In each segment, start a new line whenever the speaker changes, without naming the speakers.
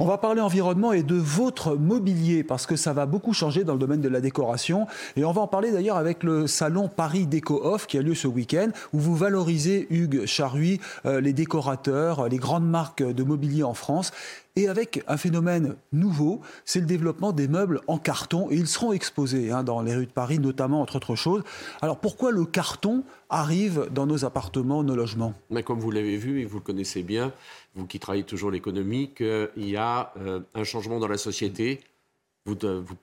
On va parler environnement et de votre mobilier parce que ça va beaucoup changer dans le domaine de la décoration. Et on va en parler d'ailleurs avec le salon Paris Déco Off qui a lieu ce week-end où vous valorisez, Hugues Charuy, euh, les décorateurs, les grandes marques de mobilier en France. Et avec un phénomène nouveau, c'est le développement des meubles en carton. Et ils seront exposés hein, dans les rues de Paris, notamment, entre autres choses. Alors pourquoi le carton arrive dans nos appartements, nos logements?
Mais Comme vous l'avez vu et vous le connaissez bien, vous qui travaillez toujours l'économie, qu'il y a euh, un changement dans la société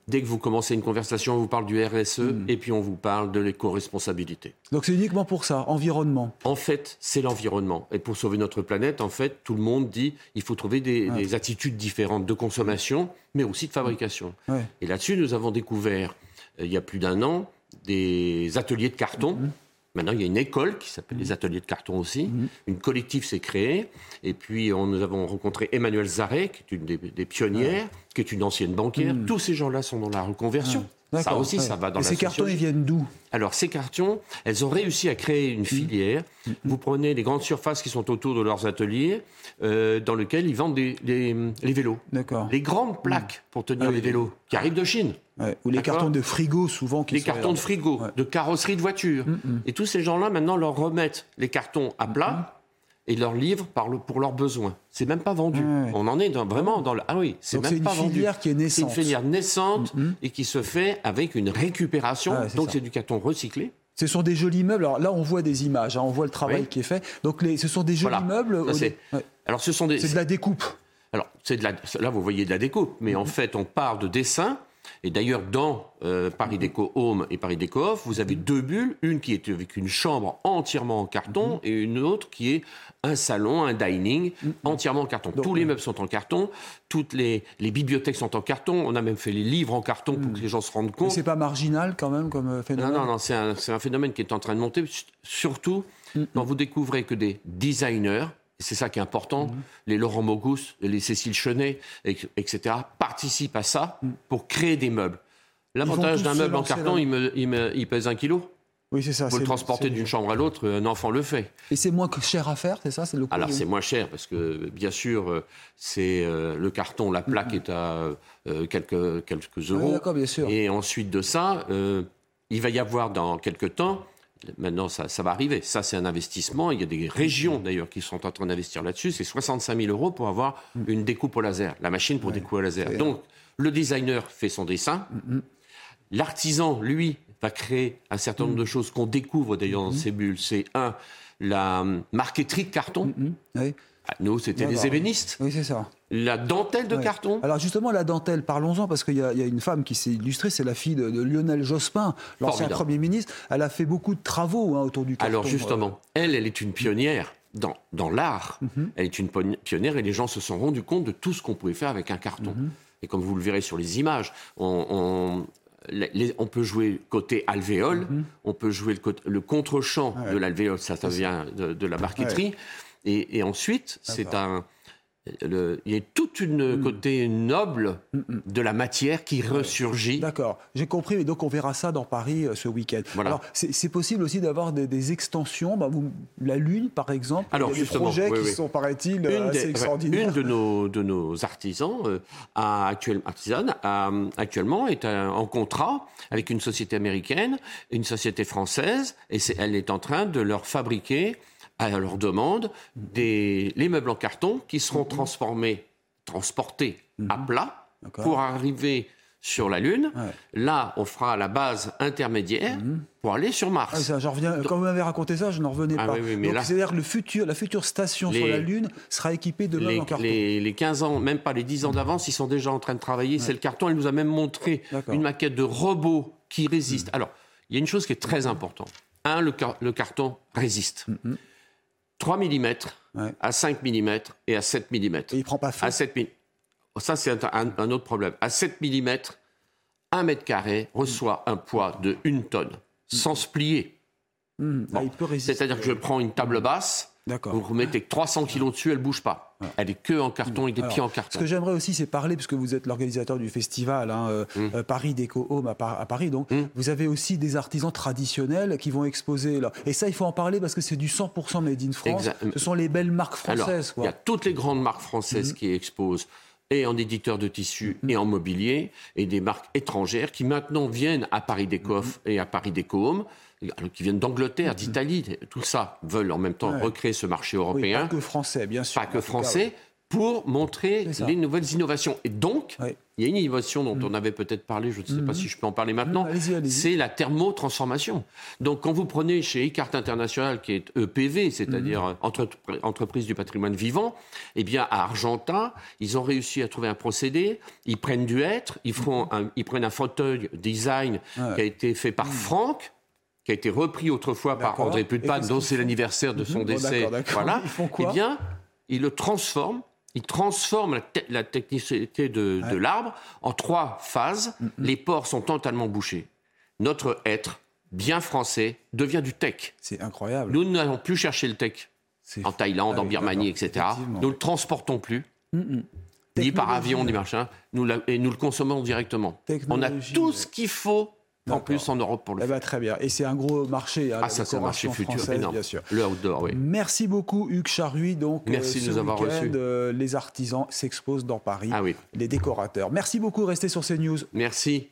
dès que vous commencez une conversation, on vous parle du RSE hmm. et puis on vous parle de l'éco-responsabilité.
Donc c'est uniquement pour ça, environnement
En fait, c'est l'environnement. Et pour sauver notre planète, en fait, tout le monde dit il faut trouver des, attitudes différentes de consommation, mais aussi de fabrication. Et là-dessus, nous avons découvert, euh, il y a plus d'un an, des ateliers de carton. Hmm. Maintenant, il y a une école qui s'appelle les ateliers de carton aussi. Mhm. Une collective s'est créée. Et puis, on, nous avons rencontré Emmanuel Zaré, qui est une des, pionnières, qui est une ancienne banquière. Mhm. Tous ces gens-là sont dans la reconversion. Ça aussi, ça va dans Et
ces cartons, ils viennent d'où?
Alors, ces cartons, elles ont réussi à créer une mhm. filière. Vous prenez les grandes surfaces qui sont autour de leurs ateliers, euh, dans lesquelles ils vendent des, les vélos. D'accord. Les grandes plaques pour tenir ah les vélos, qui arrivent de Chine.
Ou les cartons de frigo, souvent.
Qui les cartons de frigo, de carrosserie de voiture. Et tous ces gens-là, maintenant, leur remettent les cartons à plat. Mm, et leur livrent pour leurs besoins. C'est même pas vendu. On en est vraiment dans le. Ah oui, c'est même pas vendu.
C'est une filière qui est naissante.
C'est une filière naissante et qui se fait avec une récupération. Donc c'est du carton recyclé.
Ce sont des jolis meubles. Alors là, on voit des images, hein, on voit le travail qui est fait. Donc les, ce sont des jolis meubles.
Alors ce sont des.
C'est de la découpe.
Alors c'est de la. Là, vous voyez de la découpe, mais en fait, on part de dessins et d'ailleurs, dans euh, Paris Déco Home et Paris Déco Off, vous avez deux bulles, une qui est avec une chambre entièrement en carton mhm. et une autre qui est un salon, un dining mhm. entièrement en carton. Tous les meubles sont en carton, toutes les, bibliothèques sont en carton. On a même fait les livres en carton pour mhm. que les gens se rendent compte.
C'est pas marginal quand même comme euh, phénomène.
Non, non, non, c'est un, un, phénomène qui est en train de monter. Surtout quand vous découvrez que des designers c'est ça qui est important, mhm. les Laurent Mogus, les Cécile Chenet, etc., participent à ça mhm. pour créer des meubles. L'avantage d'un meuble en carton, il, pèse un kilo.
Oui, c'est ça.
Vous le transporter d'une chambre à l'autre, un enfant le fait.
Et c'est moins cher à faire, c'est ça
le Alors c'est moins cher parce que bien sûr, c'est euh, le carton, la plaque mhm. est à euh, quelques, quelques euros.
d'accord, bien sûr.
Et ensuite de ça, euh, il va y avoir dans quelques temps Maintenant, ça, va arriver. Ça, c'est un investissement. Il y a des régions, d'ailleurs, qui sont en train d'investir là-dessus. C'est 65 000 euros pour avoir mm. une découpe au laser, la machine pour découper au laser. Donc, le designer fait son dessin. Mm, mm. L'artisan, lui, va créer un certain nombre de choses qu'on découvre, d'ailleurs, dans ces bulles. C'est, un, la marqueterie de carton. Oui. Ah, nous, c'était les ébénistes.
Oui, c'est ça.
La dentelle de carton?
Alors justement, la dentelle, parlons-en, parce qu'il y, a une femme qui s'est illustrée, c'est la fille de, Lionel Jospin, l'ancien Premier ministre. Elle a fait beaucoup de travaux hein, autour du carton.
Alors justement, elle, elle est une pionnière dans, dans l'art. Mhm. Elle est une pionnière et les gens se sont rendus compte de tout ce qu'on pouvait faire avec un carton. Mhm. Et comme vous le verrez sur les images, on, on peut jouer côté alvéole, mhm. on peut jouer le, le contre-champ de l'alvéole, ça, ça vient de, la marqueterie. Et, ensuite, c'est un. il y a toute une hmm. côté noble hmm, hmm. de la matière qui ressurgit.
D'accord, j'ai compris. Et donc on verra ça dans Paris euh, ce week-end. Alors c'est possible aussi d'avoir des, extensions. Bah, la Lune, par exemple.
Alors
il y a des projets qui sont, paraît-il, assez extraordinaires.
Une de nos, de nos artisans, euh, a actuel, artisane, actuellement est en contrat avec une société américaine, une société française, et elle est en train de leur fabriquer à leur demande des, les meubles en carton qui seront mhm. transformés, transportés à mhm. plat pour arriver sur la Lune. Là, on fera la base intermédiaire mhm. pour aller sur Mars.
Ah, ça, reviens, quand vous m'avez raconté ça, je n'en revenais ah pas. C'est-à-dire que le futur, la future station sur la Lune sera équipée de meubles en carton.
Les, les, 15 ans, même pas les 10 ans d'avance, ils sont déjà en train de travailler. C'est le carton. Il nous a même montré une maquette de robot qui résiste. Alors, il y a une chose qui est très importante. Un, le, le carton résiste. 3 mm, à 5 mm et à 7 mm. Et
il prend pas feu.
À 7 mm. Ça, c'est un, autre problème. À 7 mm, 1 mètre carré reçoit un poids de 1 tonne, sans se plier.
Mmh. Bah,
C'est-à-dire que je prends une table basse, vous remettez 300 kilos dessus, elle ne bouge pas. Elle est que en carton et des pieds en carton.
Ce que j'aimerais aussi, c'est parler, puisque vous êtes l'organisateur du festival hein, euh, mm. euh, Paris Déco Home à, Paris. Donc, mm. vous avez aussi des artisans traditionnels qui vont exposer là. Et ça, il faut en parler parce que c'est du 100% made in France. Ce sont les belles marques françaises.
Il y a toutes les grandes marques françaises mm. qui exposent. Et en éditeur de tissus et en mobilier, et des marques étrangères qui maintenant viennent à Paris Décoff et à Paris Déco qui viennent d'Angleterre, d'Italie, tout ça, veulent en même temps recréer ce marché européen.
pas que français, bien sûr.
Pas que français, pour montrer les nouvelles innovations. Et donc, il y a une innovation dont mm. on avait peut-être parlé, je ne sais pas mm-hmm. si je peux en parler maintenant, c'est la thermotransformation. Donc, quand vous prenez chez Ecart International, qui est EPV, c'est-à-dire mm-hmm. entreprise du patrimoine vivant, eh bien, à Argentin, ils ont réussi à trouver un procédé, ils prennent du hêtre, ils, font ils prennent un fauteuil design qui a été fait par mm. Franck, qui a été repris autrefois par André Pulpan, dont c'est l'anniversaire de son décès. Voilà.
Ils font quoi?
Eh bien, ils le transforment il transforme la, technicité de, l'arbre en trois phases. Les ports sont totalement bouchés. Notre être, bien français, devient du tech.
C'est incroyable.
Nous n'allons plus chercher le tech en Thaïlande, ah en Birmanie, etc. Nous ne le transportons plus. Ni par avion, ni machin. Nous et nous le consommons directement. On a tout ce qu'il faut en plus en Europe pour le
eh ben, Très bien. Et c'est un gros marché.
Hein, ah, ça, c'est un marché futur énorme. Bien sûr. Le outdoor, oui.
Merci beaucoup, Hugues Charruy. Donc,
Merci euh, de nous avoir reçus.
Euh, les artisans s'exposent dans Paris. Ah oui. Les décorateurs. Merci beaucoup. Restez sur CNews.
Merci.